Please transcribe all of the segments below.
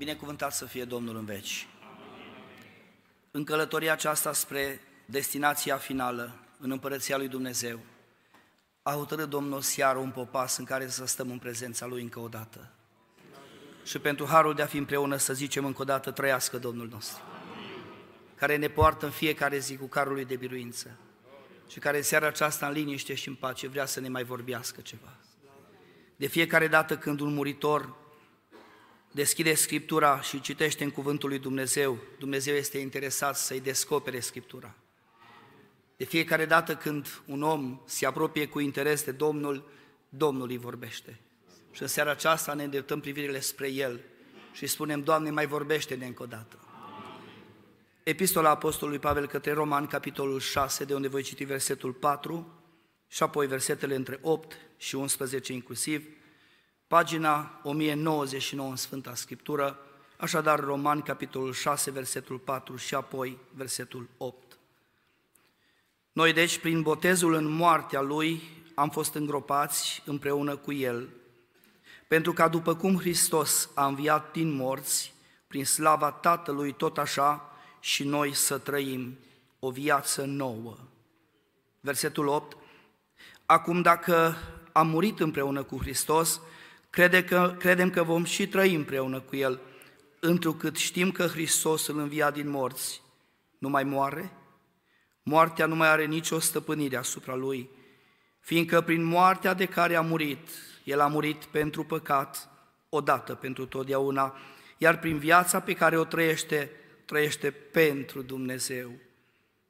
Binecuvântat să fie Domnul în veci. În călătoria aceasta spre destinația finală, în Împărăția lui Dumnezeu, a hotărât Domnul seară un popas în care să stăm în prezența Lui încă o dată. Și pentru harul de a fi împreună să zicem încă o dată, trăiască Domnul nostru, care ne poartă în fiecare zi cu carul lui de biruință și care în seara aceasta în liniște și în pace vrea să ne mai vorbească ceva. De fiecare dată când un muritor deschide Scriptura și citește în Cuvântul lui Dumnezeu, Dumnezeu este interesat să-i descopere Scriptura. De fiecare dată când un om se apropie cu interes de Domnul, Domnul îi vorbește. Și în seara aceasta ne îndreptăm privirile spre El și spunem, Doamne, mai vorbește-ne încă o dată. Epistola Apostolului Pavel către Roman, capitolul 6, de unde voi citi versetul 4 și apoi versetele între 8 și 11 inclusiv, pagina 1099 în Sfânta Scriptură, așadar Roman, capitolul 6, versetul 4 și apoi versetul 8. Noi deci, prin botezul în moartea Lui, am fost îngropați împreună cu El, pentru ca după cum Hristos a înviat din morți, prin slava Tatălui, tot așa și noi să trăim o viață nouă. Versetul 8. Acum dacă am murit împreună cu Hristos, crede că, credem că vom și trăi împreună cu El, întrucât știm că Hristos îl învia din morți, nu mai moare, moartea nu mai are nicio stăpânire asupra Lui, fiindcă prin moartea de care a murit, El a murit pentru păcat, odată pentru totdeauna, iar prin viața pe care o trăiește, trăiește pentru Dumnezeu.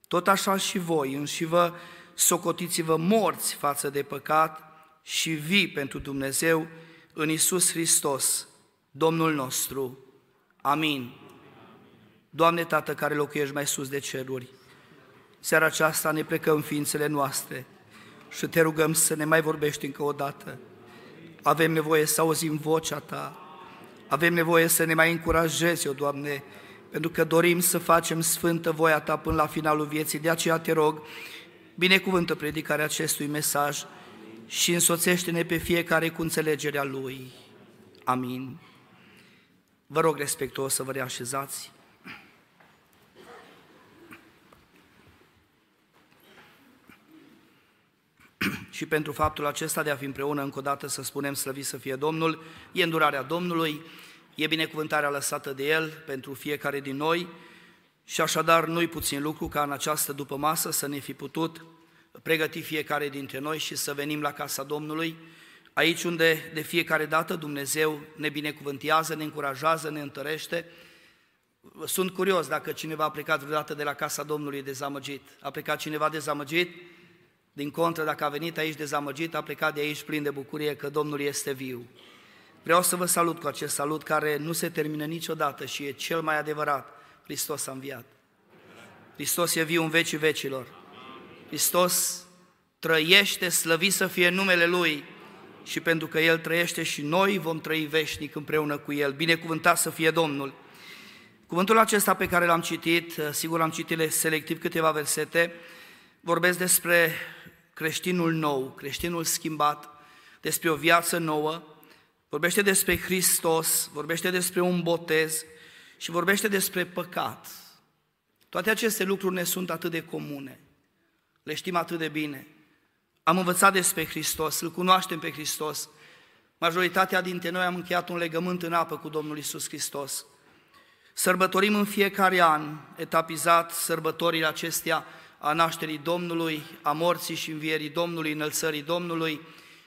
Tot așa și voi înși vă socotiți-vă morți față de păcat și vii pentru Dumnezeu, în Isus Hristos, Domnul nostru. Amin. Doamne Tată care locuiești mai sus de ceruri, seara aceasta ne plecăm ființele noastre și te rugăm să ne mai vorbești încă o dată. Avem nevoie să auzim vocea Ta, avem nevoie să ne mai încurajezi, o Doamne, pentru că dorim să facem sfântă voia Ta până la finalul vieții. De aceea te rog, binecuvântă predicarea acestui mesaj, și însoțește-ne pe fiecare cu înțelegerea Lui. Amin. Vă rog respectuos să vă reașezați. și pentru faptul acesta de a fi împreună încă o dată să spunem slăvit să fie Domnul, e îndurarea Domnului, e binecuvântarea lăsată de El pentru fiecare din noi și așadar nu-i puțin lucru ca în această după masă să ne fi putut pregăti fiecare dintre noi și să venim la casa Domnului, aici unde de fiecare dată Dumnezeu ne binecuvântează, ne încurajează, ne întărește. Sunt curios dacă cineva a plecat vreodată de la casa Domnului dezamăgit. A plecat cineva dezamăgit? Din contră, dacă a venit aici dezamăgit, a plecat de aici plin de bucurie că Domnul este viu. Vreau să vă salut cu acest salut care nu se termină niciodată și e cel mai adevărat. Hristos a înviat. Hristos e viu în vecii vecilor. Hristos trăiește, slăvit să fie numele Lui și pentru că El trăiește și noi vom trăi veșnic împreună cu El. Binecuvântat să fie Domnul! Cuvântul acesta pe care l-am citit, sigur am citit selectiv câteva versete, vorbesc despre creștinul nou, creștinul schimbat, despre o viață nouă, vorbește despre Hristos, vorbește despre un botez și vorbește despre păcat. Toate aceste lucruri ne sunt atât de comune le știm atât de bine. Am învățat despre Hristos, îl cunoaștem pe Hristos. Majoritatea dintre noi am încheiat un legământ în apă cu Domnul Isus Hristos. Sărbătorim în fiecare an, etapizat, sărbătorile acestea a nașterii Domnului, a morții și învierii Domnului, înălțării Domnului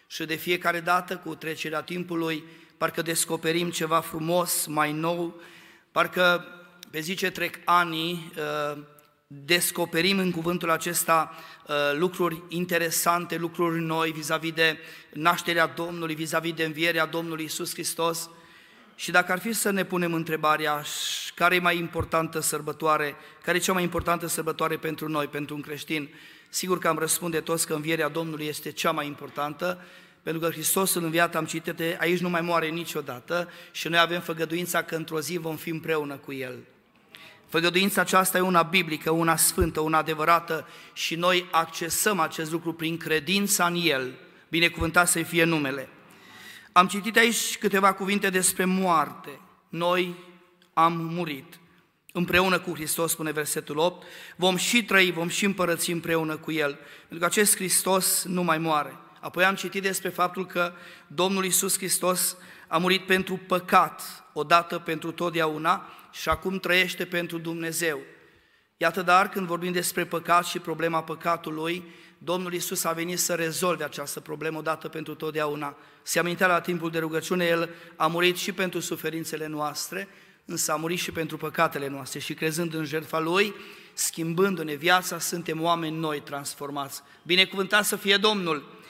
și de fiecare dată cu trecerea timpului, parcă descoperim ceva frumos, mai nou, parcă pe zi ce trec anii, uh, descoperim în cuvântul acesta uh, lucruri interesante, lucruri noi vis-a-vis de nașterea Domnului, vis-a-vis de învierea Domnului Isus Hristos. Și dacă ar fi să ne punem întrebarea care e mai importantă sărbătoare, care e cea mai importantă sărbătoare pentru noi, pentru un creștin, sigur că am răspunde toți că învierea Domnului este cea mai importantă, pentru că Hristos în înviat am citit, aici nu mai moare niciodată și noi avem făgăduința că într-o zi vom fi împreună cu El. Făgăduința aceasta e una biblică, una sfântă, una adevărată și noi accesăm acest lucru prin credința în El, binecuvântat să fie numele. Am citit aici câteva cuvinte despre moarte. Noi am murit. Împreună cu Hristos, spune versetul 8, vom și trăi, vom și împărăți împreună cu El, pentru că acest Hristos nu mai moare. Apoi am citit despre faptul că Domnul Isus Hristos a murit pentru păcat, odată pentru totdeauna, și acum trăiește pentru Dumnezeu. Iată dar, când vorbim despre păcat și problema păcatului, Domnul Isus a venit să rezolve această problemă odată pentru totdeauna. Se amintea la timpul de rugăciune, El a murit și pentru suferințele noastre, însă a murit și pentru păcatele noastre și crezând în jertfa Lui, schimbându-ne viața, suntem oameni noi transformați. Binecuvântat să fie Domnul!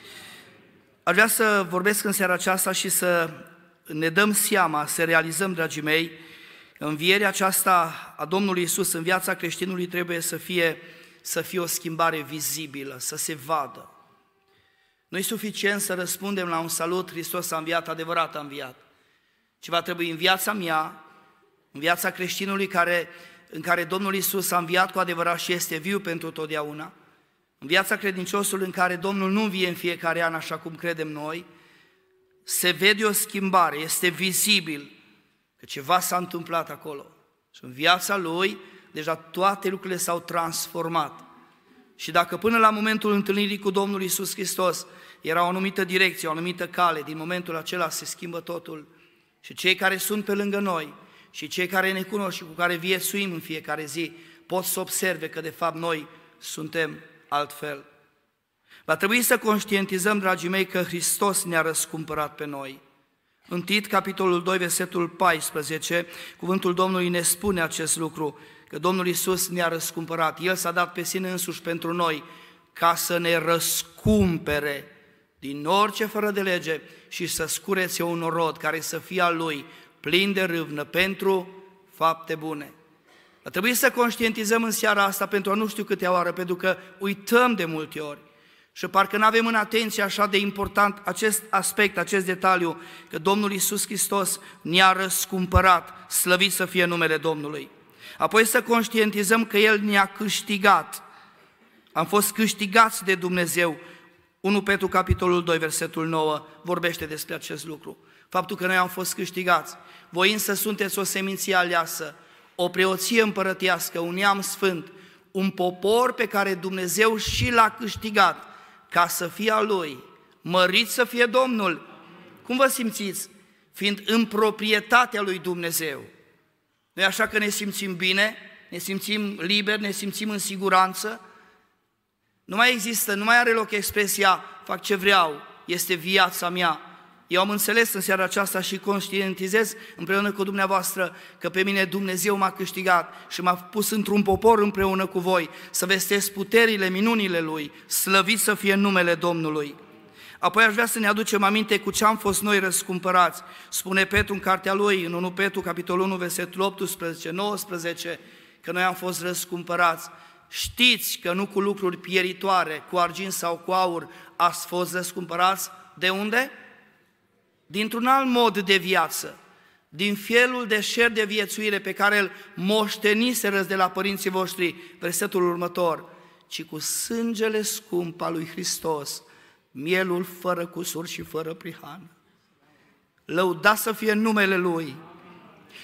Aș vrea să vorbesc în seara aceasta și să ne dăm seama, să realizăm, dragii mei, învierea aceasta a Domnului Isus în viața creștinului trebuie să fie, să fie o schimbare vizibilă, să se vadă. Nu e suficient să răspundem la un salut, Hristos a înviat, adevărat a înviat. Ce va trebui în viața mea, în viața creștinului care, în care Domnul Isus a înviat cu adevărat și este viu pentru totdeauna, în viața credinciosului în care Domnul nu vie în fiecare an așa cum credem noi, se vede o schimbare, este vizibil că ceva s-a întâmplat acolo. Și în viața lui, deja toate lucrurile s-au transformat. Și dacă până la momentul întâlnirii cu Domnul Isus Hristos era o anumită direcție, o anumită cale, din momentul acela se schimbă totul. Și cei care sunt pe lângă noi și cei care ne cunosc și cu care viețuim în fiecare zi pot să observe că de fapt noi suntem altfel. Va trebui să conștientizăm, dragii mei, că Hristos ne-a răscumpărat pe noi. În Tit, capitolul 2, versetul 14, cuvântul Domnului ne spune acest lucru, că Domnul Isus ne-a răscumpărat. El s-a dat pe sine însuși pentru noi, ca să ne răscumpere din orice fără de lege și să scurețe un rod care să fie al Lui, plin de râvnă pentru fapte bune. A trebuit să conștientizăm în seara asta pentru a nu știu câte oară, pentru că uităm de multe ori. Și parcă nu avem în atenție așa de important acest aspect, acest detaliu, că Domnul Isus Hristos ne-a răscumpărat, slăvit să fie numele Domnului. Apoi să conștientizăm că El ne-a câștigat. Am fost câștigați de Dumnezeu. 1 Petru, capitolul 2, versetul 9, vorbește despre acest lucru. Faptul că noi am fost câștigați. Voi însă sunteți o seminție aleasă, o preoție împărătească, un neam sfânt, un popor pe care Dumnezeu și l-a câștigat ca să fie al Lui. Mărit să fie Domnul. Cum vă simțiți? Fiind în proprietatea lui Dumnezeu. Noi așa că ne simțim bine, ne simțim liberi, ne simțim în siguranță. Nu mai există, nu mai are loc expresia, fac ce vreau, este viața mea, eu am înțeles în seara aceasta și conștientizez împreună cu dumneavoastră că pe mine Dumnezeu m-a câștigat și m-a pus într-un popor împreună cu voi să vestesc puterile, minunile Lui, slăvit să fie numele Domnului. Apoi aș vrea să ne aducem aminte cu ce am fost noi răscumpărați. Spune Petru în cartea lui, în 1 Petru, capitolul 1, versetul 18, 19, că noi am fost răscumpărați. Știți că nu cu lucruri pieritoare, cu argint sau cu aur, ați fost răscumpărați. De unde? Dintr-un alt mod de viață, din felul de șer de viețuire pe care îl moșteniserăți de la părinții voștri, versetul următor, ci cu sângele scump al lui Hristos, mielul fără cusur și fără prihană. Lăuda să fie numele Lui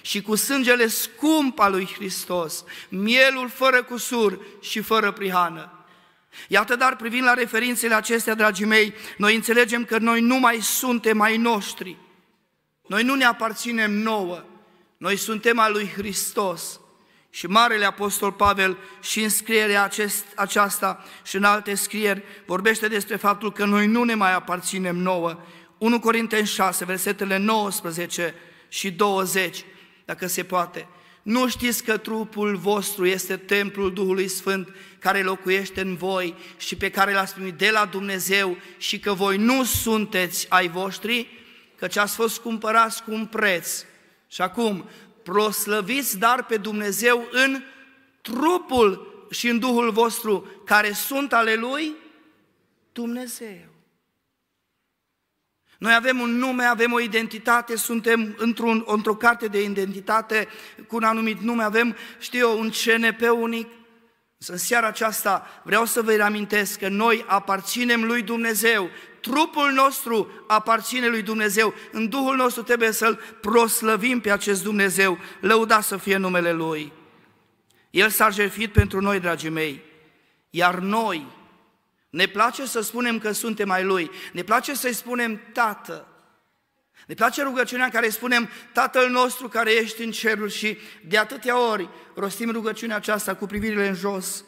și cu sângele scump al lui Hristos, mielul fără cusur și fără prihană. Iată dar, privind la referințele acestea, dragii mei, noi înțelegem că noi nu mai suntem mai noștri. Noi nu ne aparținem nouă, noi suntem al lui Hristos. Și Marele Apostol Pavel și în scrierea acest, aceasta și în alte scrieri vorbește despre faptul că noi nu ne mai aparținem nouă. 1 Corinteni 6, versetele 19 și 20, dacă se poate. Nu știți că trupul vostru este templul Duhului Sfânt care locuiește în voi și pe care l-ați primit de la Dumnezeu și că voi nu sunteți ai voștri, căci ați fost cumpărați cu un preț. Și acum, proslăviți dar pe Dumnezeu în trupul și în Duhul vostru care sunt ale Lui Dumnezeu. Noi avem un nume, avem o identitate, suntem într-un, într-o carte de identitate cu un anumit nume, avem, știu eu, un CNP unic, Însă în seara aceasta vreau să vă reamintesc că noi aparținem lui Dumnezeu. Trupul nostru aparține lui Dumnezeu. În Duhul nostru trebuie să-L proslăvim pe acest Dumnezeu. Lăuda să fie numele Lui. El s-a jertfit pentru noi, dragii mei. Iar noi, ne place să spunem că suntem ai Lui. Ne place să-i spunem Tată. Ne place rugăciunea în care spunem Tatăl nostru care ești în cerul și de atâtea ori rostim rugăciunea aceasta cu privirile în jos.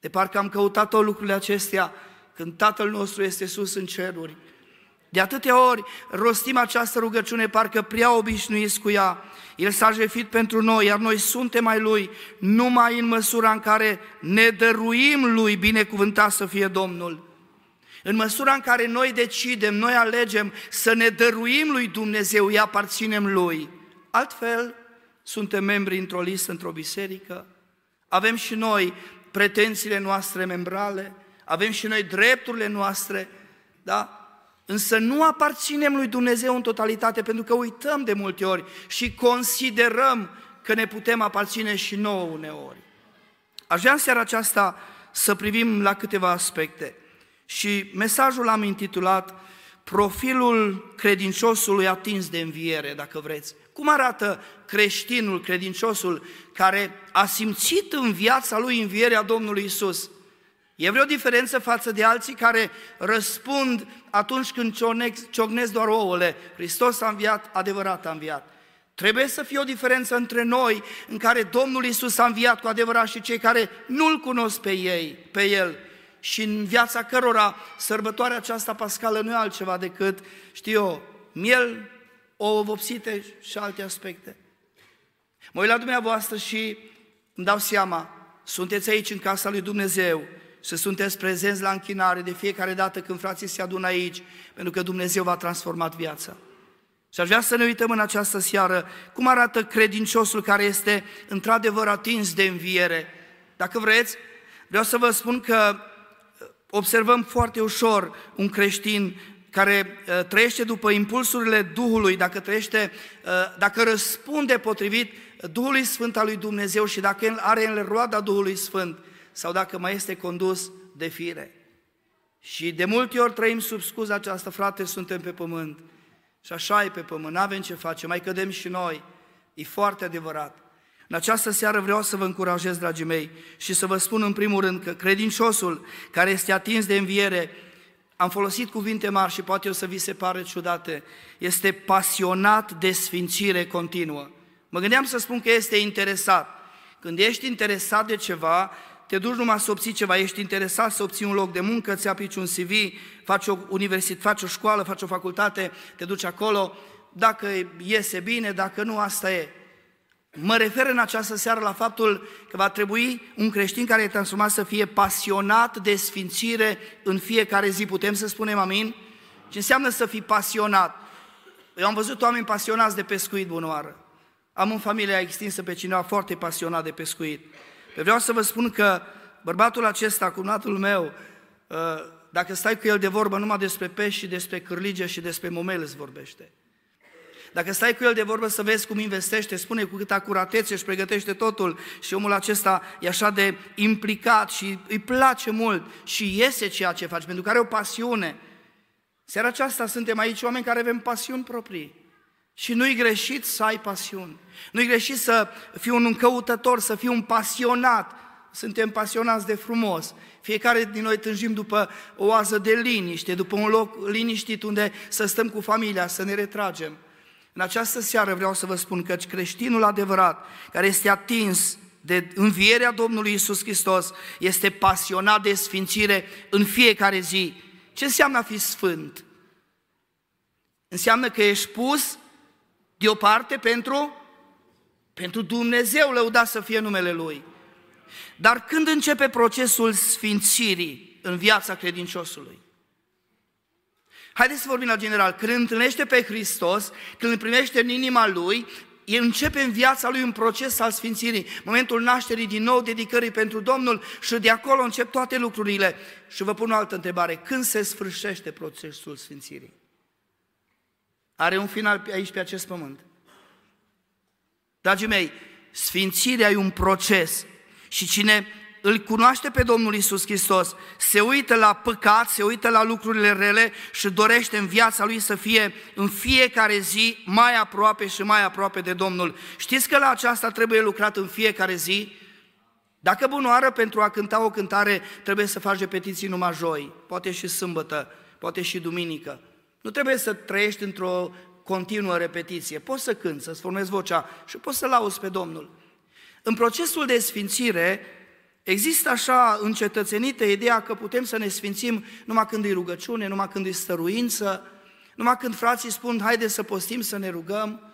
De parcă am căutat tot lucrurile acestea când Tatăl nostru este sus în ceruri. De atâtea ori rostim această rugăciune, parcă prea obișnuiți cu ea. El s-a jefit pentru noi, iar noi suntem ai Lui, numai în măsura în care ne dăruim Lui, binecuvântat să fie Domnul. În măsura în care noi decidem, noi alegem să ne dăruim lui Dumnezeu, îi aparținem lui. Altfel, suntem membri într-o listă, într-o biserică, avem și noi pretențiile noastre membrale, avem și noi drepturile noastre, da? Însă nu aparținem lui Dumnezeu în totalitate, pentru că uităm de multe ori și considerăm că ne putem aparține și nouă uneori. Aș vrea în seara aceasta să privim la câteva aspecte. Și mesajul am intitulat Profilul credinciosului atins de înviere, dacă vreți. Cum arată creștinul, credinciosul, care a simțit în viața lui învierea Domnului Isus? E vreo diferență față de alții care răspund atunci când ciognesc doar ouăle, Hristos a înviat, adevărat a înviat. Trebuie să fie o diferență între noi, în care Domnul Isus a înviat cu adevărat și cei care nu-L cunosc pe ei, pe El, și în viața cărora sărbătoarea aceasta pascală nu e altceva decât, știu eu, miel, ouă vopsite și alte aspecte. Mă uit la dumneavoastră și îmi dau seama, sunteți aici în casa lui Dumnezeu și sunteți prezenți la închinare de fiecare dată când frații se adună aici, pentru că Dumnezeu v-a transformat viața. Și aș vrea să ne uităm în această seară cum arată credinciosul care este într-adevăr atins de înviere. Dacă vreți, vreau să vă spun că observăm foarte ușor un creștin care uh, trăiește după impulsurile Duhului, dacă trăiește, uh, dacă răspunde potrivit Duhului Sfânt al lui Dumnezeu și dacă are în roada Duhului Sfânt sau dacă mai este condus de fire. Și de multe ori trăim sub scuza aceasta, frate, suntem pe pământ. Și așa e pe pământ, nu avem ce face, mai cădem și noi. E foarte adevărat. În această seară vreau să vă încurajez, dragii mei, și să vă spun în primul rând că credinciosul care este atins de înviere, am folosit cuvinte mari și poate o să vi se pare ciudate, este pasionat de sfințire continuă. Mă gândeam să spun că este interesat. Când ești interesat de ceva, te duci numai să obții ceva, ești interesat să obții un loc de muncă, ți aplici un CV, faci o universitate, faci o școală, faci o facultate, te duci acolo, dacă iese bine, dacă nu, asta e. Mă refer în această seară la faptul că va trebui un creștin care e transformat să fie pasionat de sfințire în fiecare zi. Putem să spunem amin? Ce înseamnă să fii pasionat? Eu am văzut oameni pasionați de pescuit bunoară. Am în familia extinsă pe cineva foarte pasionat de pescuit. Pe vreau să vă spun că bărbatul acesta, cumnatul meu, ă, dacă stai cu el de vorbă numai despre pești și despre cârlige și despre momele îți vorbește. Dacă stai cu el de vorbă să vezi cum investește, spune cu câtă acuratețe își pregătește totul și omul acesta e așa de implicat și îi place mult și iese ceea ce face, pentru că are o pasiune. Seara aceasta suntem aici oameni care avem pasiuni proprii. Și nu-i greșit să ai pasiuni. Nu-i greșit să fii un căutător, să fii un pasionat. Suntem pasionați de frumos. Fiecare din noi tânjim după o oază de liniște, după un loc liniștit unde să stăm cu familia, să ne retragem. În această seară vreau să vă spun că creștinul adevărat, care este atins de învierea Domnului Isus Hristos, este pasionat de sfințire în fiecare zi. Ce înseamnă a fi sfânt? Înseamnă că ești pus deoparte pentru, pentru Dumnezeu, lăudat să fie numele Lui. Dar când începe procesul sfințirii în viața credinciosului? Haideți să vorbim la general. Când întâlnește pe Hristos, când îl primește în inima Lui, el începe în viața lui un proces al sfințirii, momentul nașterii din nou, dedicării pentru Domnul și de acolo încep toate lucrurile. Și vă pun o altă întrebare. Când se sfârșește procesul sfințirii? Are un final aici pe acest pământ. Dragii mei, sfințirea e un proces și cine îl cunoaște pe Domnul Isus Hristos, se uită la păcat, se uită la lucrurile rele și dorește în viața lui să fie în fiecare zi mai aproape și mai aproape de Domnul. Știți că la aceasta trebuie lucrat în fiecare zi? Dacă bunoară pentru a cânta o cântare trebuie să faci repetiții numai joi, poate și sâmbătă, poate și duminică. Nu trebuie să trăiești într-o continuă repetiție. Poți să cânți, să-ți formezi vocea și poți să lauzi pe Domnul. În procesul de sfințire există așa încetățenită ideea că putem să ne sfințim numai când e rugăciune, numai când e stăruință, numai când frații spun haide să postim, să ne rugăm.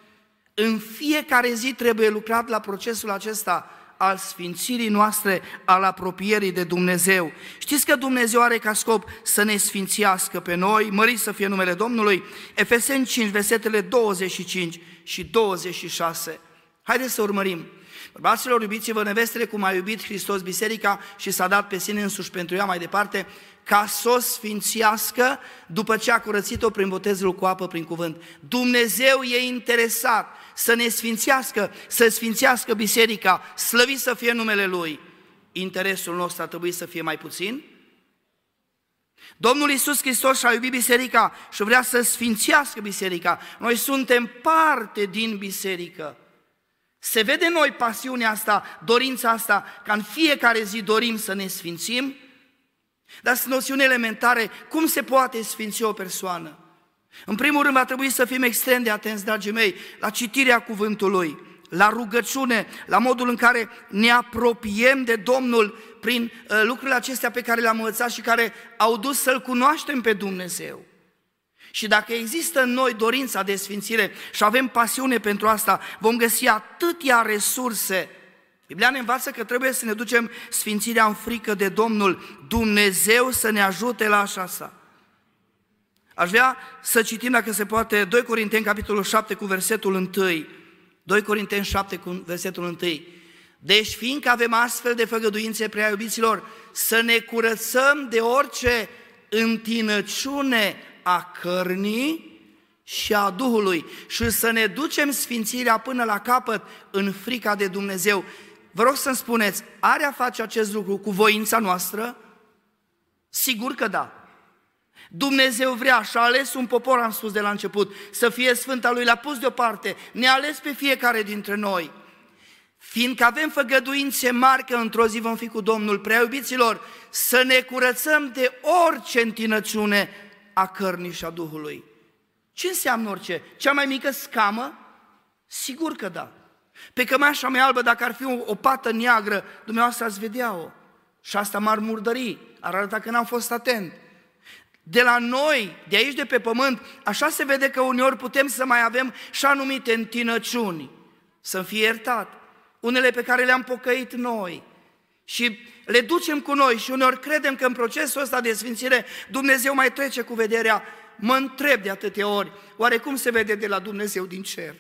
În fiecare zi trebuie lucrat la procesul acesta al sfințirii noastre, al apropierii de Dumnezeu. Știți că Dumnezeu are ca scop să ne sfințească pe noi, mări să fie numele Domnului? Efeseni 5, versetele 25 și 26. Haideți să urmărim. Bărbaților, iubiți-vă nevestele cum a iubit Hristos biserica și s-a dat pe sine însuși pentru ea mai departe, ca să o sfințească după ce a curățit-o prin botezul cu apă prin cuvânt. Dumnezeu e interesat să ne sfințească, să sfințească biserica, slăvit să fie numele Lui. Interesul nostru ar trebui să fie mai puțin? Domnul Iisus Hristos și-a iubit biserica și vrea să sfințească biserica. Noi suntem parte din biserică. Se vede noi pasiunea asta, dorința asta, ca în fiecare zi dorim să ne sfințim? Dar sunt noțiuni elementare, cum se poate sfinți o persoană? În primul rând va trebui să fim extrem de atenți, dragii mei, la citirea cuvântului, la rugăciune, la modul în care ne apropiem de Domnul prin uh, lucrurile acestea pe care le-am învățat și care au dus să-L cunoaștem pe Dumnezeu. Și dacă există în noi dorința de sfințire și avem pasiune pentru asta, vom găsi atâtea resurse. Biblia ne învață că trebuie să ne ducem sfințirea în frică de Domnul, Dumnezeu să ne ajute la așa asta. Aș vrea să citim, dacă se poate, 2 Corinteni, capitolul 7, cu versetul 1. 2 Corinteni 7, cu versetul 1. Deci, fiindcă avem astfel de făgăduințe, prea iubiților, să ne curățăm de orice întinăciune a cărnii și a Duhului și să ne ducem sfințirea până la capăt în frica de Dumnezeu. Vă rog să-mi spuneți, are a face acest lucru cu voința noastră? Sigur că da. Dumnezeu vrea și a ales un popor, am spus de la început, să fie Sfânta Lui, l-a pus deoparte, ne-a ales pe fiecare dintre noi. Fiindcă avem făgăduințe mari că într-o zi vom fi cu Domnul, prea iubiților, să ne curățăm de orice întinăciune a cărnii și a Duhului. Ce înseamnă orice? Cea mai mică scamă? Sigur că da. Pe cămașa mea albă, dacă ar fi o, o pată neagră, dumneavoastră ați vedea-o. Și asta m-ar murdări, ar arăta că n-am fost atent. De la noi, de aici de pe pământ, așa se vede că uneori putem să mai avem și anumite întinăciuni, să fie iertat. Unele pe care le-am pocăit noi și le ducem cu noi și uneori credem că în procesul ăsta de sfințire Dumnezeu mai trece cu vederea. Mă întreb de atâtea ori, oare cum se vede de la Dumnezeu din cer?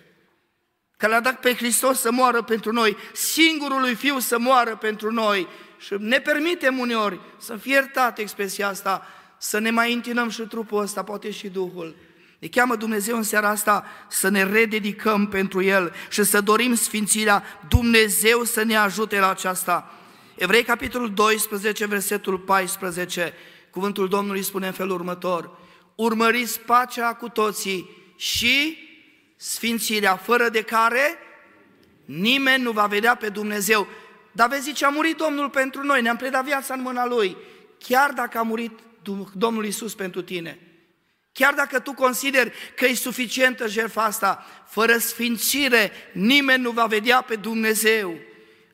Că l-a dat pe Hristos să moară pentru noi, singurului Fiu să moară pentru noi și ne permitem uneori să fie iertat expresia asta, să ne mai întinăm și trupul ăsta, poate și Duhul. Ne cheamă Dumnezeu în seara asta să ne rededicăm pentru El și să dorim sfințirea, Dumnezeu să ne ajute la aceasta. Evrei, capitolul 12, versetul 14, cuvântul Domnului spune în felul următor, urmăriți pacea cu toții și sfințirea, fără de care nimeni nu va vedea pe Dumnezeu. Dar vezi ce a murit Domnul pentru noi, ne-am predat viața în mâna Lui, chiar dacă a murit Domnul Isus pentru tine. Chiar dacă tu consideri că e suficientă jertfa asta, fără sfințire, nimeni nu va vedea pe Dumnezeu.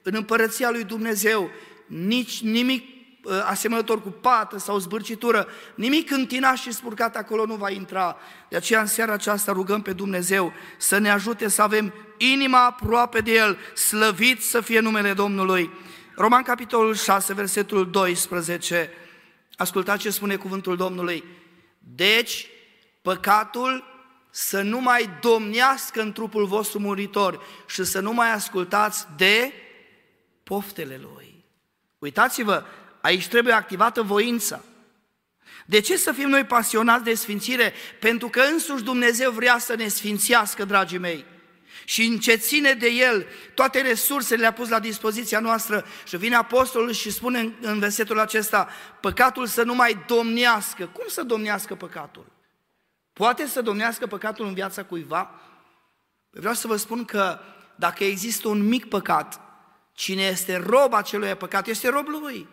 În împărăția lui Dumnezeu, nici nimic ă, asemănător cu pată sau zbârcitură, nimic întinat și spurcat acolo nu va intra. De aceea în seara aceasta rugăm pe Dumnezeu să ne ajute să avem inima aproape de El, slăvit să fie numele Domnului. Roman capitolul 6, versetul 12. Ascultați ce spune cuvântul Domnului. Deci, păcatul să nu mai domnească în trupul vostru muritor și să nu mai ascultați de poftele lui. Uitați-vă, aici trebuie activată voința. De ce să fim noi pasionați de sfințire? Pentru că însuși Dumnezeu vrea să ne sfințească, dragii mei. Și în ce ține de El, toate resursele le-a pus la dispoziția noastră și vine apostolul și spune în, în versetul acesta, păcatul să nu mai domnească. Cum să domnească păcatul? Poate să domnească păcatul în viața cuiva? Vreau să vă spun că dacă există un mic păcat, cine este rob acelui păcat, este rob lui.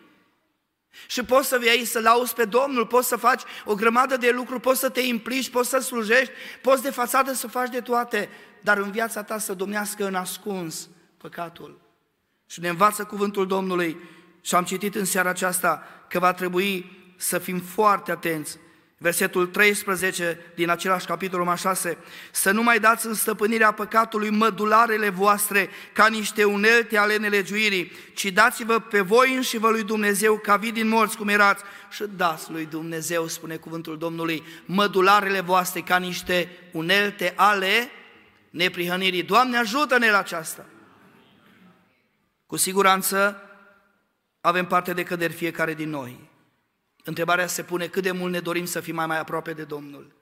Și poți să vii aici să lauzi pe Domnul, poți să faci o grămadă de lucruri, poți să te implici, poți să slujești, poți de fațadă să faci de toate, dar în viața ta să domnească în ascuns păcatul. Și ne învață cuvântul Domnului și am citit în seara aceasta că va trebui să fim foarte atenți Versetul 13 din același capitol Roma 6, să nu mai dați în stăpânirea păcatului mădularele voastre ca niște unelte ale nelegiuirii, ci dați-vă pe voi înși vă lui Dumnezeu ca vii din morți cum erați și dați lui Dumnezeu, spune cuvântul Domnului, mădularele voastre ca niște unelte ale neprihănirii. Doamne ajută-ne la aceasta! Cu siguranță avem parte de căderi fiecare din noi. Întrebarea se pune cât de mult ne dorim să fim mai, mai aproape de Domnul.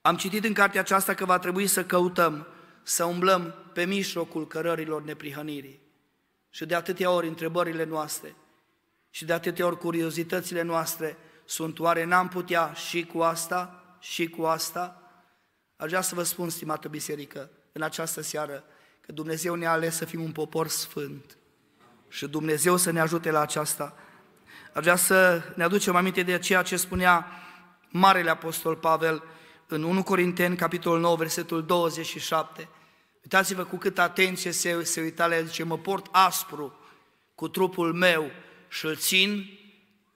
Am citit în cartea aceasta că va trebui să căutăm, să umblăm pe mijlocul cărărilor neprihănirii. Și de atâtea ori întrebările noastre și de atâtea ori curiozitățile noastre sunt oare n-am putea și cu asta și cu asta? Aș vrea să vă spun, stimată biserică, în această seară, că Dumnezeu ne-a ales să fim un popor sfânt și Dumnezeu să ne ajute la aceasta. Aș vrea să ne aducem aminte de ceea ce spunea Marele Apostol Pavel în 1 Corinteni, capitolul 9, versetul 27. Uitați-vă cu câtă atenție se, se uita la el, zice, mă port aspru cu trupul meu și îl țin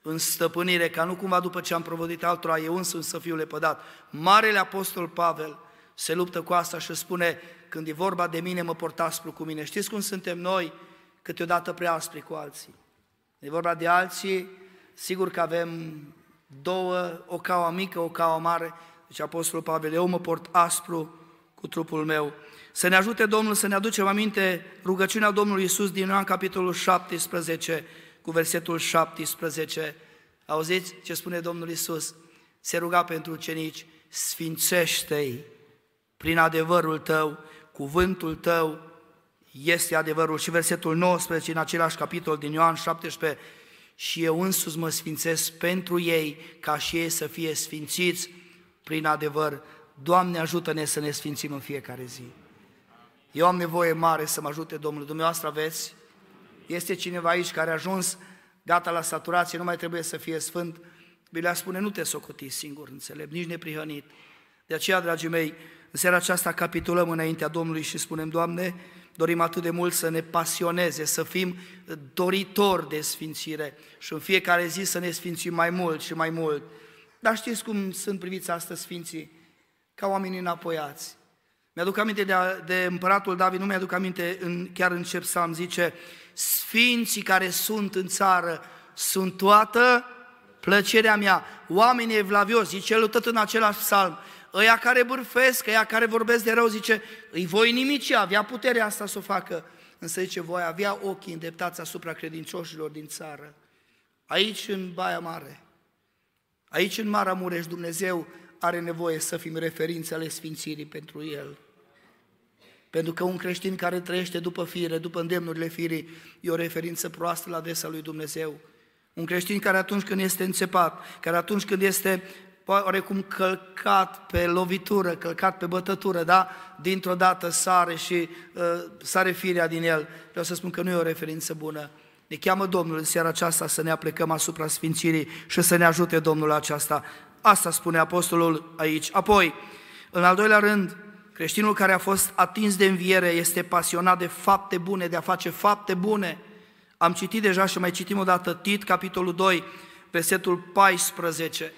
în stăpânire, ca nu cumva după ce am provodit altora, eu însumi să fiu lepădat. Marele Apostol Pavel se luptă cu asta și spune, când e vorba de mine, mă port aspru cu mine. Știți cum suntem noi câteodată prea aspri cu alții? E vorba de alții, sigur că avem două, o caua mică, o caua mare, deci Apostolul Pavel, eu mă port aspru cu trupul meu. Să ne ajute Domnul să ne aducem aminte rugăciunea Domnului Isus din Ioan capitolul 17 cu versetul 17. Auziți ce spune Domnul Isus? Se ruga pentru ucenici, sfințește-i prin adevărul tău, cuvântul tău este adevărul. Și versetul 19 în același capitol din Ioan 17, și eu însuți mă sfințesc pentru ei, ca și ei să fie sfințiți prin adevăr. Doamne, ajută-ne să ne sfințim în fiecare zi. Eu am nevoie mare să mă ajute Domnul. Dumneavoastră aveți? Este cineva aici care a ajuns gata la saturație, nu mai trebuie să fie sfânt. Biblia spune, nu te socoti singur, înțeleg, nici neprihănit. De aceea, dragii mei, în seara aceasta capitulăm înaintea Domnului și spunem, Doamne, dorim atât de mult să ne pasioneze, să fim doritori de sfințire și în fiecare zi să ne sfințim mai mult și mai mult. Dar știți cum sunt priviți astăzi sfinții? Ca oamenii înapoiați. Mi-aduc aminte de, de împăratul David, nu mi-aduc aminte, în, chiar în ce psalm zice, Sfinții care sunt în țară sunt toată plăcerea mea. Oamenii evlavioși, zice el tot în același psalm, ăia care bârfesc, ăia care vorbesc de rău, zice, îi voi nimici, avea puterea asta să o facă. Însă zice, voi avea ochii îndeptați asupra credincioșilor din țară. Aici, în Baia Mare, aici, în Mara Mureș, Dumnezeu are nevoie să fim referințe ale Sfințirii pentru El. Pentru că un creștin care trăiește după fire, după îndemnurile firii, e o referință proastă la adresa lui Dumnezeu. Un creștin care atunci când este înțepat, care atunci când este oarecum călcat pe lovitură, călcat pe bătătură, da? Dintr-o dată sare și uh, sare firea din el. Vreau să spun că nu e o referință bună. Ne cheamă Domnul în seara aceasta să ne aplecăm asupra Sfințirii și să ne ajute Domnul aceasta. Asta spune Apostolul aici. Apoi, în al doilea rând, creștinul care a fost atins de înviere este pasionat de fapte bune, de a face fapte bune. Am citit deja și mai citim o dată Tit, capitolul 2, versetul 14.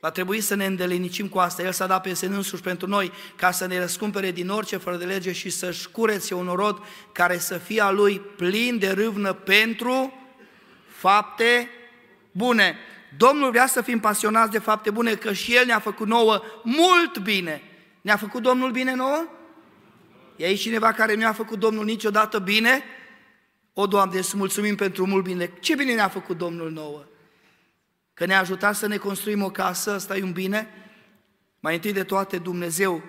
Va trebui să ne îndelinicim cu asta. El s-a dat pe sine însuși pentru noi ca să ne răscumpere din orice fără de lege și să-și curețe un rod care să fie a lui plin de râvnă pentru fapte bune. Domnul vrea să fim pasionați de fapte bune, că și El ne-a făcut nouă mult bine. Ne-a făcut Domnul bine nouă? E aici cineva care nu a făcut Domnul niciodată bine? O, Doamne, să mulțumim pentru mult bine. Ce bine ne-a făcut Domnul nouă? Că ne-a ajutat să ne construim o casă, asta e un bine. Mai întâi de toate Dumnezeu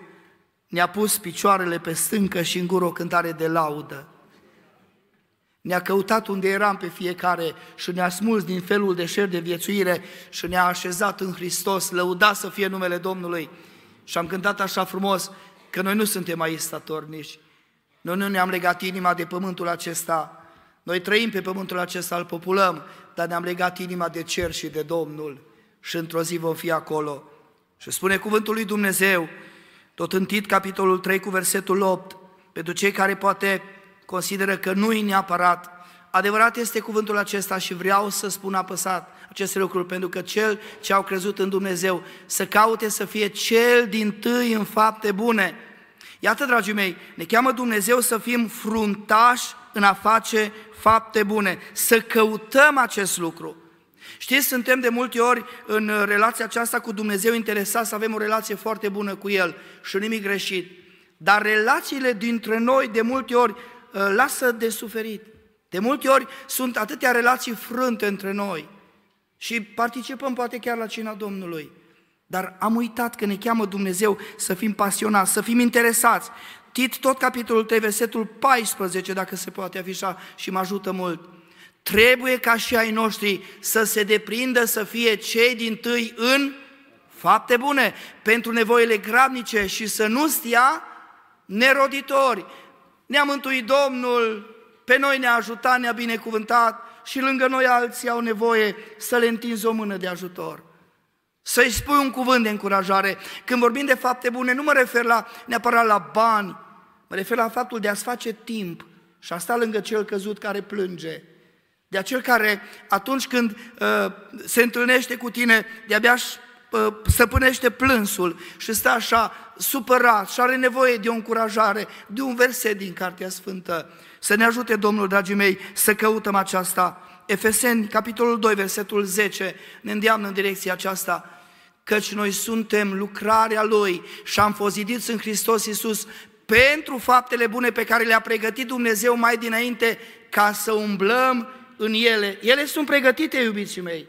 ne-a pus picioarele pe stâncă și în gură o cântare de laudă. Ne-a căutat unde eram pe fiecare și ne-a smuls din felul de șer de viețuire și ne-a așezat în Hristos, lăuda să fie numele Domnului. Și am cântat așa frumos că noi nu suntem aici statornici. Noi nu ne-am legat inima de pământul acesta. Noi trăim pe pământul acesta, îl populăm, dar ne-am legat inima de cer și de Domnul. Și într-o zi vom fi acolo. Și spune cuvântul lui Dumnezeu, tot în Tit, capitolul 3, cu versetul 8, pentru cei care poate consideră că nu e neapărat. Adevărat este cuvântul acesta și vreau să spun apăsat aceste lucruri, pentru că cel ce au crezut în Dumnezeu să caute să fie cel din tâi în fapte bune. Iată, dragii mei, ne cheamă Dumnezeu să fim fruntași în a face fapte bune, să căutăm acest lucru. Știți, suntem de multe ori în relația aceasta cu Dumnezeu interesați să avem o relație foarte bună cu El și nimic greșit. Dar relațiile dintre noi de multe ori uh, lasă de suferit. De multe ori sunt atâtea relații frânte între noi și participăm poate chiar la cina Domnului. Dar am uitat că ne cheamă Dumnezeu să fim pasionați, să fim interesați. Tit, tot capitolul 3, versetul 14, dacă se poate afișa și mă ajută mult. Trebuie ca și ai noștri să se deprindă să fie cei din tâi în fapte bune, pentru nevoile grabnice și să nu stia neroditori. Ne-a mântuit Domnul, pe noi ne-a ajutat, ne-a binecuvântat și lângă noi alții au nevoie să le întinzi o mână de ajutor. Să-i spui un cuvânt de încurajare. Când vorbim de fapte bune, nu mă refer la, neapărat la bani, mă refer la faptul de a-ți face timp și a sta lângă cel căzut care plânge, de acel care atunci când uh, se întâlnește cu tine, de-abia uh, stăpânește plânsul și stă așa supărat și are nevoie de o încurajare, de un verset din Cartea Sfântă. Să ne ajute Domnul, dragii mei, să căutăm aceasta. Efeseni, capitolul 2, versetul 10, ne îndeamnă în direcția aceasta, căci noi suntem lucrarea Lui și am fost zidiți în Hristos Iisus pentru faptele bune pe care le-a pregătit Dumnezeu mai dinainte ca să umblăm în ele. Ele sunt pregătite, iubiții mei.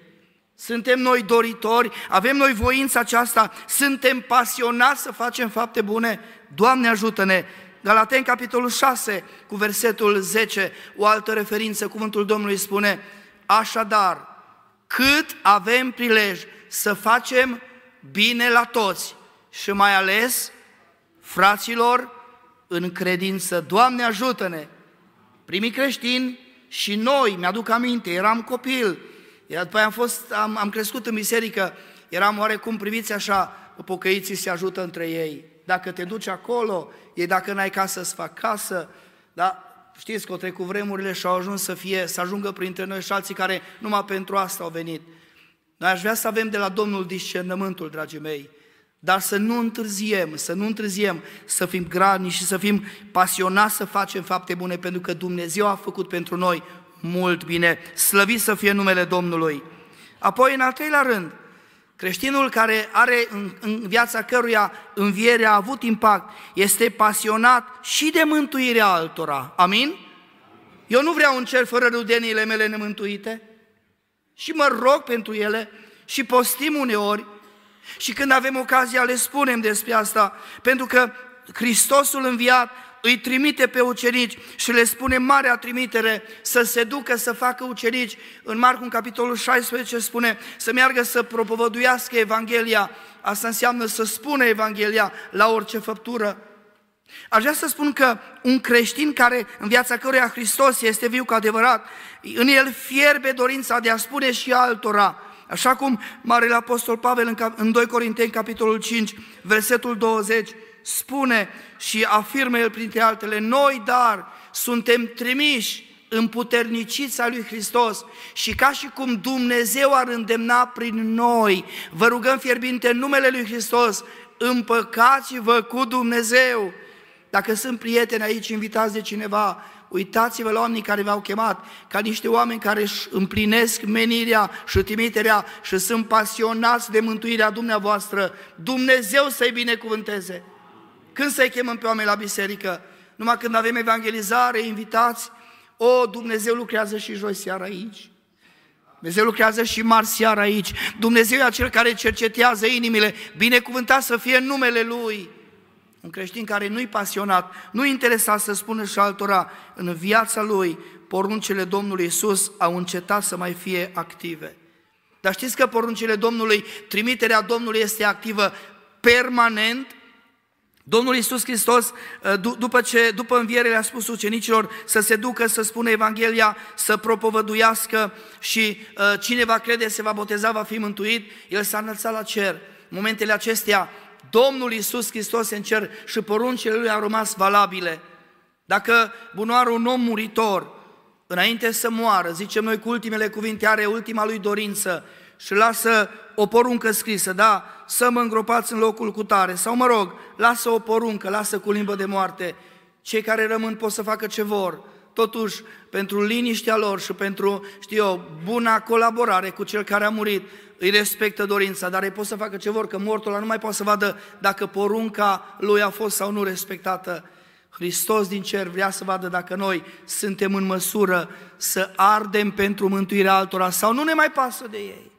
Suntem noi doritori, avem noi voința aceasta, suntem pasionați să facem fapte bune. Doamne ajută-ne! Galaten, capitolul 6, cu versetul 10, o altă referință, cuvântul Domnului spune, Așadar, cât avem prilej să facem bine la toți și mai ales fraților în credință. Doamne ajută-ne! Primii creștini și noi, mi-aduc aminte, eram copil, iar după aia am, fost, am, am crescut în biserică, eram oarecum priviți așa, pocăiții se ajută între ei. Dacă te duci acolo, e dacă n-ai casă să fac casă, da? Știți că o trecut vremurile și au ajuns să fie, să ajungă printre noi și alții care numai pentru asta au venit. Noi aș vrea să avem de la Domnul discernământul, dragii mei, dar să nu întârziem, să nu întârziem, să fim grani și să fim pasionați să facem fapte bune, pentru că Dumnezeu a făcut pentru noi mult bine. Slăvit să fie numele Domnului. Apoi, în al treilea rând, creștinul care are în, în viața căruia învierea a avut impact, este pasionat și de mântuirea altora. Amin? Eu nu vreau un cer fără rudeniile mele nemântuite și mă rog pentru ele și postim uneori și când avem ocazia le spunem despre asta, pentru că Hristosul înviat îi trimite pe ucenici și le spune marea trimitere să se ducă să facă ucenici. În Marcu, în capitolul 16, spune să meargă să propovăduiască Evanghelia. Asta înseamnă să spună Evanghelia la orice făptură. Aș vrea să spun că un creștin care în viața căruia Hristos este viu cu adevărat, în el fierbe dorința de a spune și altora, Așa cum Marele Apostol Pavel în 2 Corinteni, capitolul 5, versetul 20, spune și afirmă el printre altele, noi dar suntem trimiși în puternicița lui Hristos și ca și cum Dumnezeu ar îndemna prin noi, vă rugăm fierbinte în numele lui Hristos, împăcați-vă cu Dumnezeu. Dacă sunt prieteni aici invitați de cineva, Uitați-vă la oamenii care v-au chemat, ca niște oameni care își împlinesc menirea și trimiterea și sunt pasionați de mântuirea dumneavoastră. Dumnezeu să-i binecuvânteze. Când să-i chemăm pe oameni la biserică? Numai când avem evangelizare, invitați, o, Dumnezeu lucrează și joi seara aici. Dumnezeu lucrează și marți seara aici. Dumnezeu e acel care cercetează inimile. Binecuvântat să fie numele Lui. Un creștin care nu-i pasionat, nu-i interesat să spună și altora în viața lui, poruncile Domnului Isus au încetat să mai fie active. Dar știți că poruncile Domnului, trimiterea Domnului este activă permanent Domnul Iisus Hristos, uh, după, ce, după înviere le-a spus ucenicilor să se ducă, să spună Evanghelia, să propovăduiască și uh, cine va crede se va boteza, va fi mântuit, El s-a înălțat la cer. În momentele acestea, Domnul Iisus Hristos în cer și poruncile Lui au rămas valabile. Dacă bunoară un om muritor, înainte să moară, zicem noi cu ultimele cuvinte, are ultima lui dorință și lasă o poruncă scrisă, da, să mă îngropați în locul cu tare, sau mă rog, lasă o poruncă, lasă cu limbă de moarte, cei care rămân pot să facă ce vor, totuși, pentru liniștea lor și pentru, știu eu, buna colaborare cu cel care a murit, îi respectă dorința, dar ei pot să facă ce vor, că mortul ăla nu mai poate să vadă dacă porunca lui a fost sau nu respectată. Hristos din cer vrea să vadă dacă noi suntem în măsură să ardem pentru mântuirea altora sau nu ne mai pasă de ei.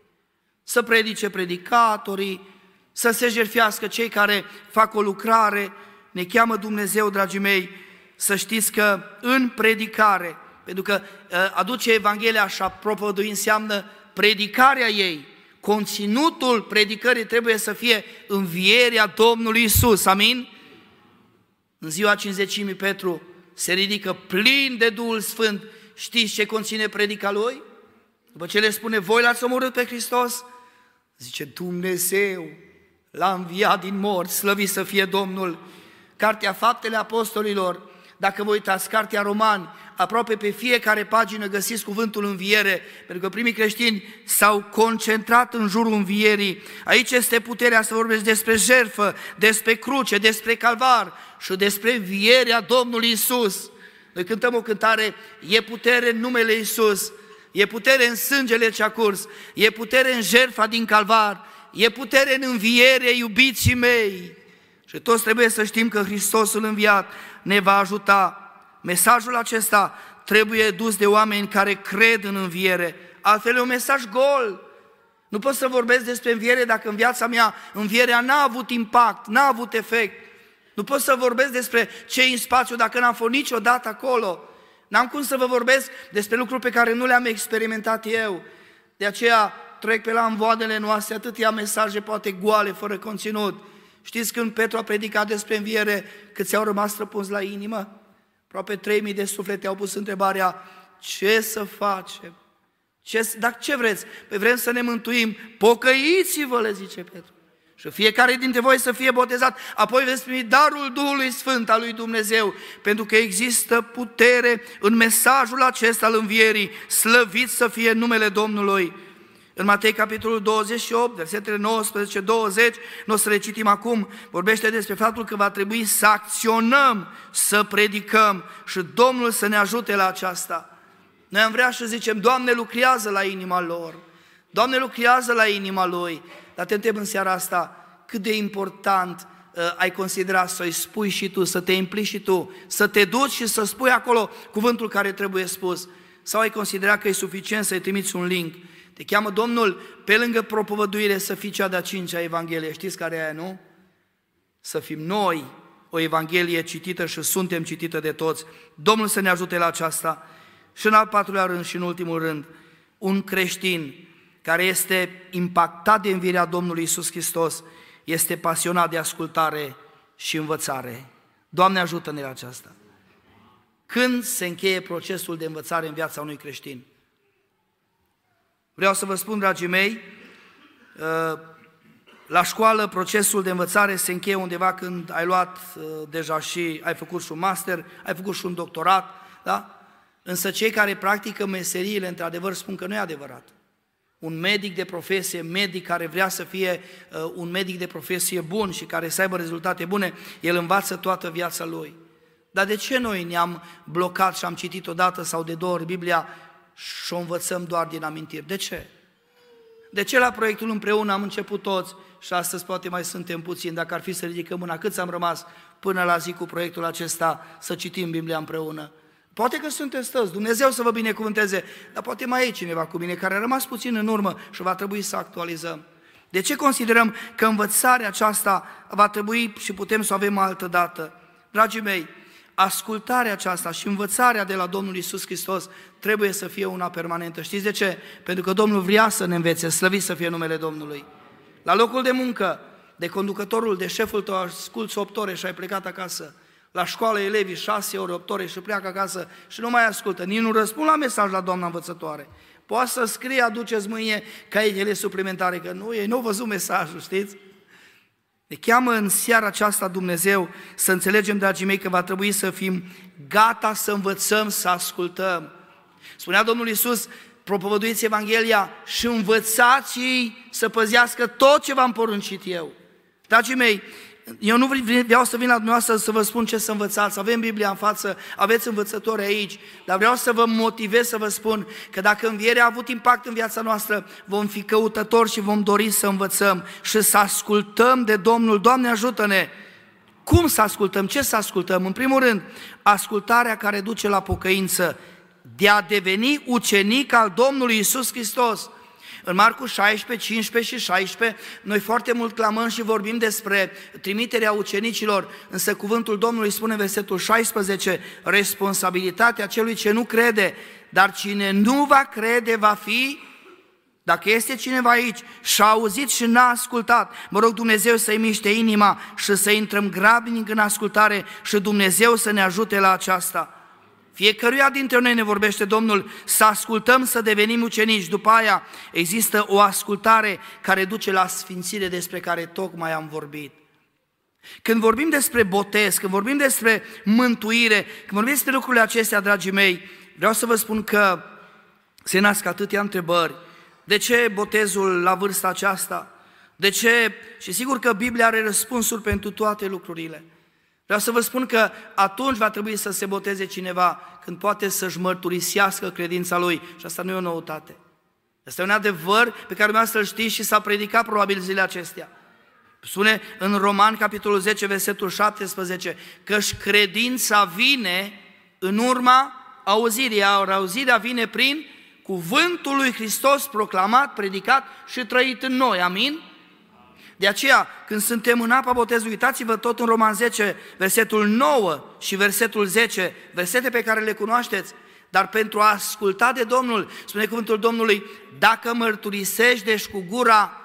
Să predice predicatorii, să se jerfiască cei care fac o lucrare. Ne cheamă Dumnezeu, dragii mei, să știți că în predicare, pentru că ă, aduce Evanghelia așa propovădui înseamnă predicarea ei, conținutul predicării trebuie să fie învierea Domnului Isus, amin? În ziua cinzecimii Petru se ridică plin de Duhul Sfânt, știți ce conține predica lui? După ce le spune, voi l-ați omorât pe Hristos, Zice, Dumnezeu l-a înviat din morți, slăvit să fie Domnul. Cartea Faptele Apostolilor, dacă vă uitați, Cartea Romani, aproape pe fiecare pagină găsiți cuvântul înviere, pentru că primii creștini s-au concentrat în jurul învierii. Aici este puterea să vorbesc despre jerfă, despre cruce, despre calvar și despre învierea Domnului Isus. Noi cântăm o cântare, e putere în numele Isus, e putere în sângele ce a curs, e putere în jertfa din calvar, e putere în înviere, iubiții mei. Și toți trebuie să știm că Hristosul înviat ne va ajuta. Mesajul acesta trebuie dus de oameni care cred în înviere, altfel e un mesaj gol. Nu pot să vorbesc despre înviere dacă în viața mea învierea n-a avut impact, n-a avut efect. Nu pot să vorbesc despre ce în spațiu dacă n-am fost niciodată acolo. N-am cum să vă vorbesc despre lucruri pe care nu le-am experimentat eu. De aceea trec pe la învoadele noastre atâtea mesaje poate goale, fără conținut. Știți când Petru a predicat despre înviere, cât ți-au rămas străpunți la inimă? Aproape 3000 de suflete au pus întrebarea, ce să facem? Ce, dar ce vreți? Păi vrem să ne mântuim, pocăiți-vă, le zice Petru. Și fiecare dintre voi să fie botezat, apoi veți primi darul Duhului Sfânt al lui Dumnezeu, pentru că există putere în mesajul acesta al învierii, slăvit să fie numele Domnului. În Matei, capitolul 28, versetele 19-20, nu o să le citim acum, vorbește despre faptul că va trebui să acționăm, să predicăm și Domnul să ne ajute la aceasta. Noi am vrea să zicem, Doamne, lucrează la inima lor, Doamne, lucrează la inima Lui, dar te întreb în seara asta, cât de important uh, ai considerat să-i spui și tu, să te implici și tu, să te duci și să spui acolo cuvântul care trebuie spus. Sau ai considerat că e suficient să-i trimiți un link. Te cheamă Domnul pe lângă propovăduire să fii cea de-a cincea Evanghelie. Știți care e aia, nu? Să fim noi o Evanghelie citită și suntem citită de toți. Domnul să ne ajute la aceasta. Și în al patrulea rând și în ultimul rând, un creștin care este impactat de învierea Domnului Isus Hristos, este pasionat de ascultare și învățare. Doamne ajută-ne la aceasta! Când se încheie procesul de învățare în viața unui creștin? Vreau să vă spun, dragii mei, uh, la școală procesul de învățare se încheie undeva când ai luat uh, deja și ai făcut și un master, ai făcut și un doctorat, da? Însă cei care practică meseriile, într-adevăr, spun că nu e adevărat un medic de profesie, medic care vrea să fie uh, un medic de profesie bun și care să aibă rezultate bune, el învață toată viața lui. Dar de ce noi ne-am blocat și am citit odată sau de două ori Biblia și o învățăm doar din amintiri? De ce? De ce la proiectul împreună am început toți și astăzi poate mai suntem puțini, dacă ar fi să ridicăm mâna, câți am rămas până la zi cu proiectul acesta să citim Biblia împreună? Poate că sunteți toți, Dumnezeu să vă binecuvânteze, dar poate mai e cineva cu mine care a rămas puțin în urmă și va trebui să actualizăm. De ce considerăm că învățarea aceasta va trebui și putem să o avem altă dată? Dragii mei, ascultarea aceasta și învățarea de la Domnul Isus Hristos trebuie să fie una permanentă. Știți de ce? Pentru că Domnul vrea să ne învețe, slăvit să fie numele Domnului. La locul de muncă, de conducătorul, de șeful tău, asculți 8 ore și ai plecat acasă. La școală elevii 6 ore, 8 ore și pleacă acasă și nu mai ascultă. Nici nu răspund la mesaj la doamna învățătoare. Poate să scrie, aduceți mâine caietele suplimentare, că nu, ei nu au văzut mesajul, știți? Ne cheamă în seara aceasta Dumnezeu să înțelegem, dragii mei, că va trebui să fim gata să învățăm, să ascultăm. Spunea Domnul Iisus, propovăduiți Evanghelia și învățați să păzească tot ce v-am poruncit eu. Dragii mei, eu nu vreau să vin la dumneavoastră să vă spun ce să învățați, avem Biblia în față, aveți învățători aici, dar vreau să vă motivez să vă spun că dacă învierea a avut impact în viața noastră, vom fi căutători și vom dori să învățăm și să ascultăm de Domnul. Doamne ajută-ne! Cum să ascultăm? Ce să ascultăm? În primul rând, ascultarea care duce la pocăință, de a deveni ucenic al Domnului Isus Hristos. În Marcu 16, 15 și 16, noi foarte mult clamăm și vorbim despre trimiterea ucenicilor, însă cuvântul Domnului spune în versetul 16, responsabilitatea celui ce nu crede, dar cine nu va crede va fi dacă este cineva aici și a auzit și n-a ascultat, mă rog Dumnezeu să-i miște inima și să intrăm grabnic în ascultare și Dumnezeu să ne ajute la aceasta. Fiecăruia dintre noi ne vorbește Domnul să ascultăm, să devenim ucenici. După aia există o ascultare care duce la sfințire despre care tocmai am vorbit. Când vorbim despre botez, când vorbim despre mântuire, când vorbim despre lucrurile acestea, dragii mei, vreau să vă spun că se nasc atâtea întrebări. De ce botezul la vârsta aceasta? De ce? Și sigur că Biblia are răspunsuri pentru toate lucrurile. Vreau să vă spun că atunci va trebui să se boteze cineva când poate să-și mărturisească credința lui. Și asta nu e o noutate. Asta e un adevăr pe care dumneavoastră îl știți și s-a predicat probabil zilele acestea. Spune în Roman, capitolul 10, versetul 17, că-și credința vine în urma auzirii, iar auzirea vine prin cuvântul lui Hristos proclamat, predicat și trăit în noi. Amin? De aceea, când suntem în apa botezului, uitați-vă tot în Roman 10, versetul 9 și versetul 10, versete pe care le cunoașteți, dar pentru a asculta de Domnul, spune cuvântul Domnului, dacă mărturisești deci cu gura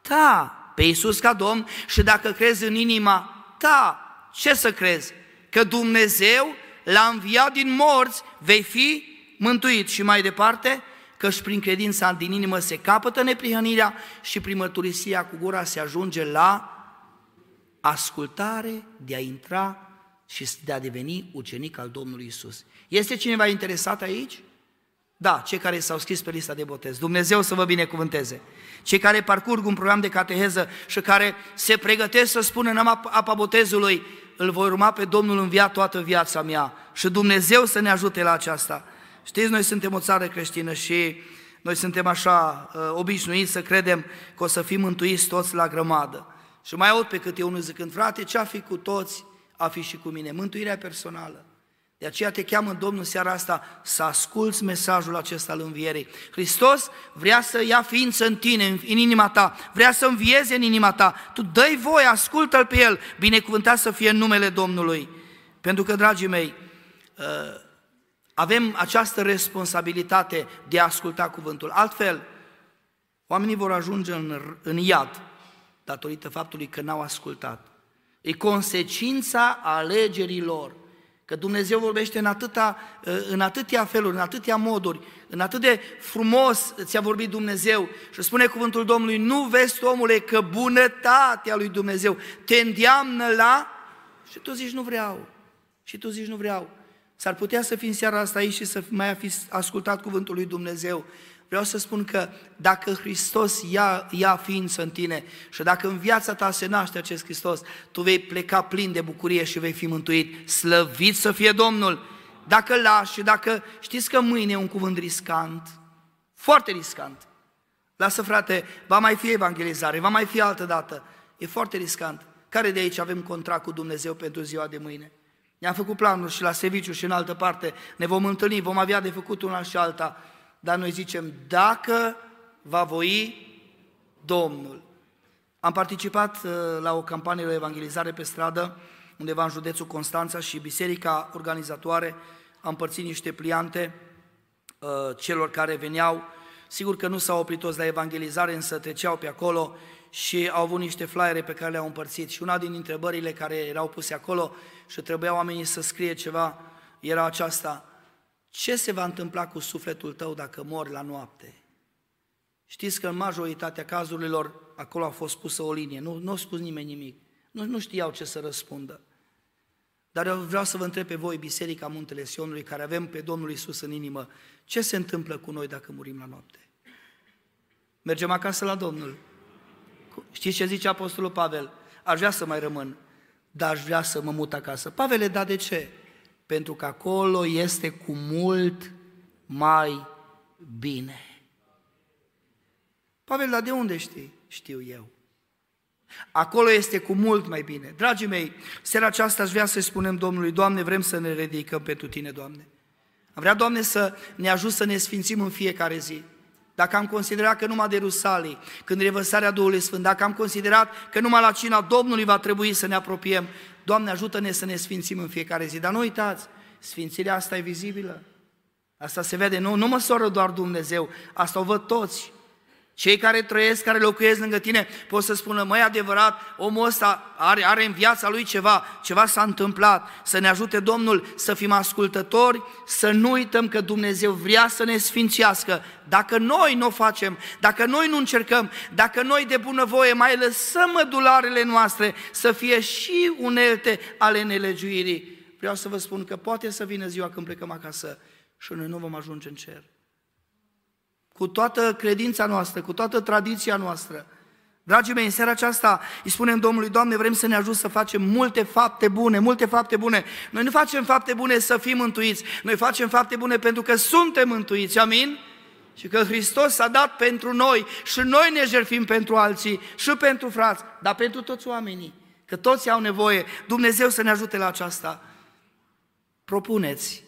ta pe Iisus ca Domn și dacă crezi în inima ta, ce să crezi? Că Dumnezeu l-a înviat din morți, vei fi mântuit. Și mai departe, și prin credința din inimă se capătă neprihănirea și prin mărturisia cu gura se ajunge la ascultare de a intra și de a deveni ucenic al Domnului Isus. Este cineva interesat aici? Da, cei care s-au scris pe lista de botez. Dumnezeu să vă binecuvânteze. Cei care parcurg un program de cateheză și care se pregătesc să spună în apa botezului, îl voi urma pe Domnul în via toată viața mea. Și Dumnezeu să ne ajute la aceasta. Știți, noi suntem o țară creștină și noi suntem așa uh, obișnuiți să credem că o să fim mântuiți toți la grămadă. Și mai aud pe câte unul zicând, frate, ce-a fi cu toți, a fi și cu mine. Mântuirea personală. De aceea te cheamă Domnul seara asta să asculți mesajul acesta al învierii. Hristos vrea să ia ființă în tine, în inima ta, vrea să învieze în inima ta. Tu dă-i voie, ascultă-L pe El, binecuvântat să fie în numele Domnului. Pentru că, dragii mei, uh, avem această responsabilitate de a asculta cuvântul. Altfel, oamenii vor ajunge în, în iad datorită faptului că n-au ascultat. E consecința alegerilor. Că Dumnezeu vorbește în, atâta, în atâtea feluri, în atâtea moduri, în atât de frumos ți-a vorbit Dumnezeu și spune cuvântul Domnului, nu vezi, omule, că bunătatea lui Dumnezeu te îndeamnă la... Și tu zici, nu vreau. Și tu zici, nu vreau. S-ar putea să fii în seara asta aici și să mai fi ascultat cuvântul lui Dumnezeu. Vreau să spun că dacă Hristos ia, ia ființă în tine și dacă în viața ta se naște acest Hristos, tu vei pleca plin de bucurie și vei fi mântuit. Slăvit să fie Domnul! Dacă lași și dacă știți că mâine e un cuvânt riscant, foarte riscant. Lasă frate, va mai fi evangelizare, va mai fi altă dată. E foarte riscant. Care de aici avem contract cu Dumnezeu pentru ziua de mâine? Ne-am făcut planuri și la serviciu și în altă parte, ne vom întâlni, vom avea de făcut una și alta, dar noi zicem, dacă va voi Domnul. Am participat uh, la o campanie de evangelizare pe stradă, undeva în județul Constanța și biserica organizatoare a împărțit niște pliante uh, celor care veneau. Sigur că nu s-au oprit toți la evangelizare, însă treceau pe acolo și au avut niște flyere pe care le-au împărțit. Și una din întrebările care erau puse acolo și trebuiau oamenii să scrie ceva era aceasta, ce se va întâmpla cu sufletul tău dacă mori la noapte? Știți că în majoritatea cazurilor acolo a fost pusă o linie, nu, nu a spus nimeni nimic, nu, nu știau ce să răspundă. Dar eu vreau să vă întreb pe voi, Biserica Muntele Sionului, care avem pe Domnul Isus în inimă, ce se întâmplă cu noi dacă murim la noapte? Mergem acasă la Domnul. Știți ce zice Apostolul Pavel? Aș vrea să mai rămân, dar aș vrea să mă mut acasă. Pavele, da de ce? Pentru că acolo este cu mult mai bine. Pavel, dar de unde știi? Știu eu. Acolo este cu mult mai bine. Dragii mei, seara aceasta aș vrea să spunem Domnului, Doamne, vrem să ne ridicăm pentru Tine, Doamne. Am vrea, Doamne, să ne ajut să ne sfințim în fiecare zi. Dacă am considerat că numai de Rusalii, când revărsarea Duhului Sfânt, dacă am considerat că numai la cina Domnului va trebui să ne apropiem, Doamne, ajută-ne să ne sfințim în fiecare zi. Dar nu uitați, sfințirea asta e vizibilă. Asta se vede, nu, nu măsoară doar Dumnezeu, asta o văd toți. Cei care trăiesc, care locuiesc lângă tine, pot să spună, măi, adevărat, omul ăsta are, are în viața lui ceva, ceva s-a întâmplat, să ne ajute Domnul să fim ascultători, să nu uităm că Dumnezeu vrea să ne sfințească. Dacă noi nu o facem, dacă noi nu încercăm, dacă noi de bunăvoie mai lăsăm mădularele noastre să fie și unelte ale nelegiuirii, vreau să vă spun că poate să vină ziua când plecăm acasă și noi nu vom ajunge în cer cu toată credința noastră, cu toată tradiția noastră. Dragii mei, în seara aceasta îi spunem Domnului, Doamne, vrem să ne ajut să facem multe fapte bune, multe fapte bune. Noi nu facem fapte bune să fim mântuiți, noi facem fapte bune pentru că suntem mântuiți, amin? Și că Hristos s-a dat pentru noi și noi ne jertfim pentru alții și pentru frați, dar pentru toți oamenii, că toți au nevoie, Dumnezeu să ne ajute la aceasta. Propuneți,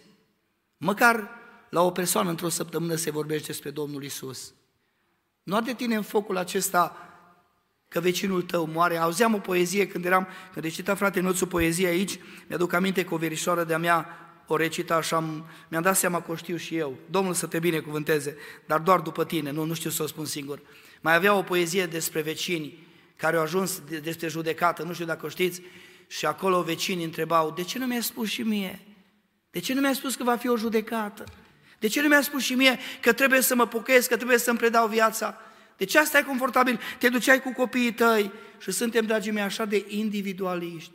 măcar la o persoană într-o săptămână se vorbește despre Domnul Isus. Nu de tine în focul acesta că vecinul tău moare. Auzeam o poezie când eram, când recita frate Noțu poezie aici, mi-aduc aminte că o verișoară de-a mea o recita și am, mi-am dat seama că o știu și eu. Domnul să te binecuvânteze, dar doar după tine, nu, nu știu să o spun singur. Mai avea o poezie despre vecini care au ajuns de, despre judecată, nu știu dacă o știți, și acolo vecinii întrebau, de ce nu mi-ai spus și mie? De ce nu mi-ai spus că va fi o judecată? De ce nu mi-a spus și mie că trebuie să mă pochez, că trebuie să-mi predau viața? De ce asta e confortabil? Te duceai cu copiii tăi și suntem, dragii mei, așa de individualiști.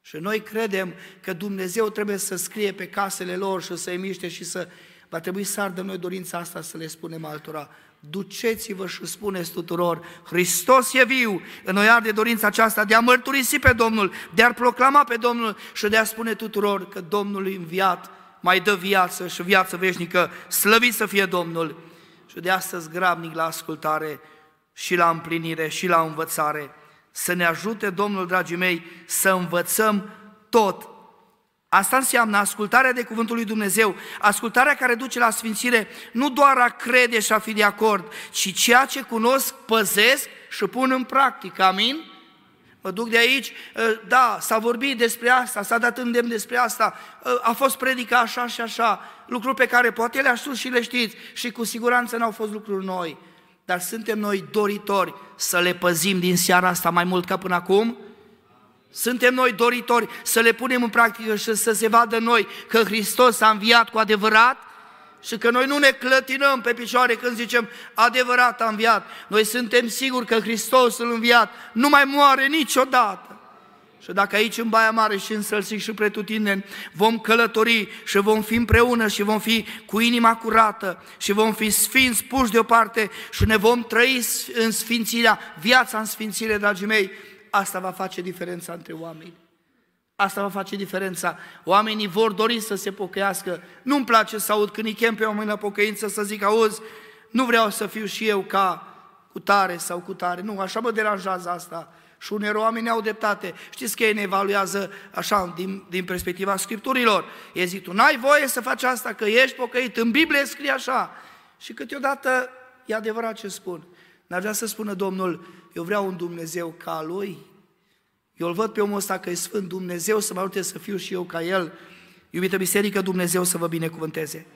Și noi credem că Dumnezeu trebuie să scrie pe casele lor și să-i miște și să... Va trebui să ardă noi dorința asta să le spunem altora. Duceți-vă și spuneți tuturor, Hristos e viu, în noi arde dorința aceasta de a mărturisi pe Domnul, de a proclama pe Domnul și de a spune tuturor că Domnul e înviat mai dă viață și viață veșnică, slăvit să fie Domnul. Și de astăzi grabnic la ascultare și la împlinire și la învățare. Să ne ajute Domnul, dragii mei, să învățăm tot. Asta înseamnă ascultarea de Cuvântul lui Dumnezeu, ascultarea care duce la sfințire, nu doar a crede și a fi de acord, ci ceea ce cunosc, păzesc și pun în practică. Amin? Mă duc de aici, ă, da, s-a vorbit despre asta, s-a dat îndemn despre asta, ă, a fost predica așa și așa, lucruri pe care poate le-aș spus și le știți și cu siguranță n-au fost lucruri noi, dar suntem noi doritori să le păzim din seara asta mai mult ca până acum? Suntem noi doritori să le punem în practică și să se vadă noi că Hristos a înviat cu adevărat? Și că noi nu ne clătinăm pe picioare când zicem adevărat a înviat. Noi suntem siguri că Hristos îl înviat nu mai moare niciodată. Și dacă aici în Baia Mare și în Sălsic și pretutindeni vom călători și vom fi împreună și vom fi cu inima curată și vom fi sfinți puși deoparte și ne vom trăi în sfințirea, viața în sfințire, dragii mei, asta va face diferența între oameni. Asta va face diferența. Oamenii vor dori să se pocăiască. Nu-mi place să aud când îi chem pe oameni la pocăință să zic, auzi, nu vreau să fiu și eu ca cu tare sau cu tare. Nu, așa mă deranjează asta. Și unii oameni au dreptate. Știți că ei ne evaluează așa, din, din perspectiva Scripturilor. Ei zic, tu n-ai voie să faci asta, că ești pocăit. În Biblie scrie așa. Și câteodată e adevărat ce spun. Dar vrea să spună Domnul, eu vreau un Dumnezeu ca a Lui. Eu îl văd pe omul ăsta că e Sfânt Dumnezeu să mă ajute să fiu și eu ca El. Iubită biserică, Dumnezeu să vă binecuvânteze.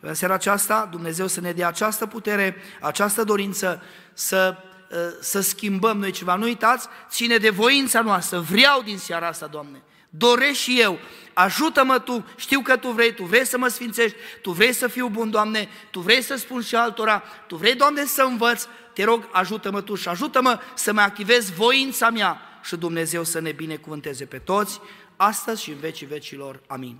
În seara aceasta, Dumnezeu să ne dea această putere, această dorință să, ă, să schimbăm noi ceva. Nu uitați, ține de voința noastră. Vreau din seara asta, Doamne. Doresc și eu. Ajută-mă Tu, știu că Tu vrei, Tu vrei să mă sfințești, Tu vrei să fiu bun, Doamne, Tu vrei să spun și altora, Tu vrei, Doamne, să învăț. Te rog, ajută-mă Tu și ajută-mă să mă activez voința mea și Dumnezeu să ne binecuvânteze pe toți, astăzi și în vecii vecilor. Amin.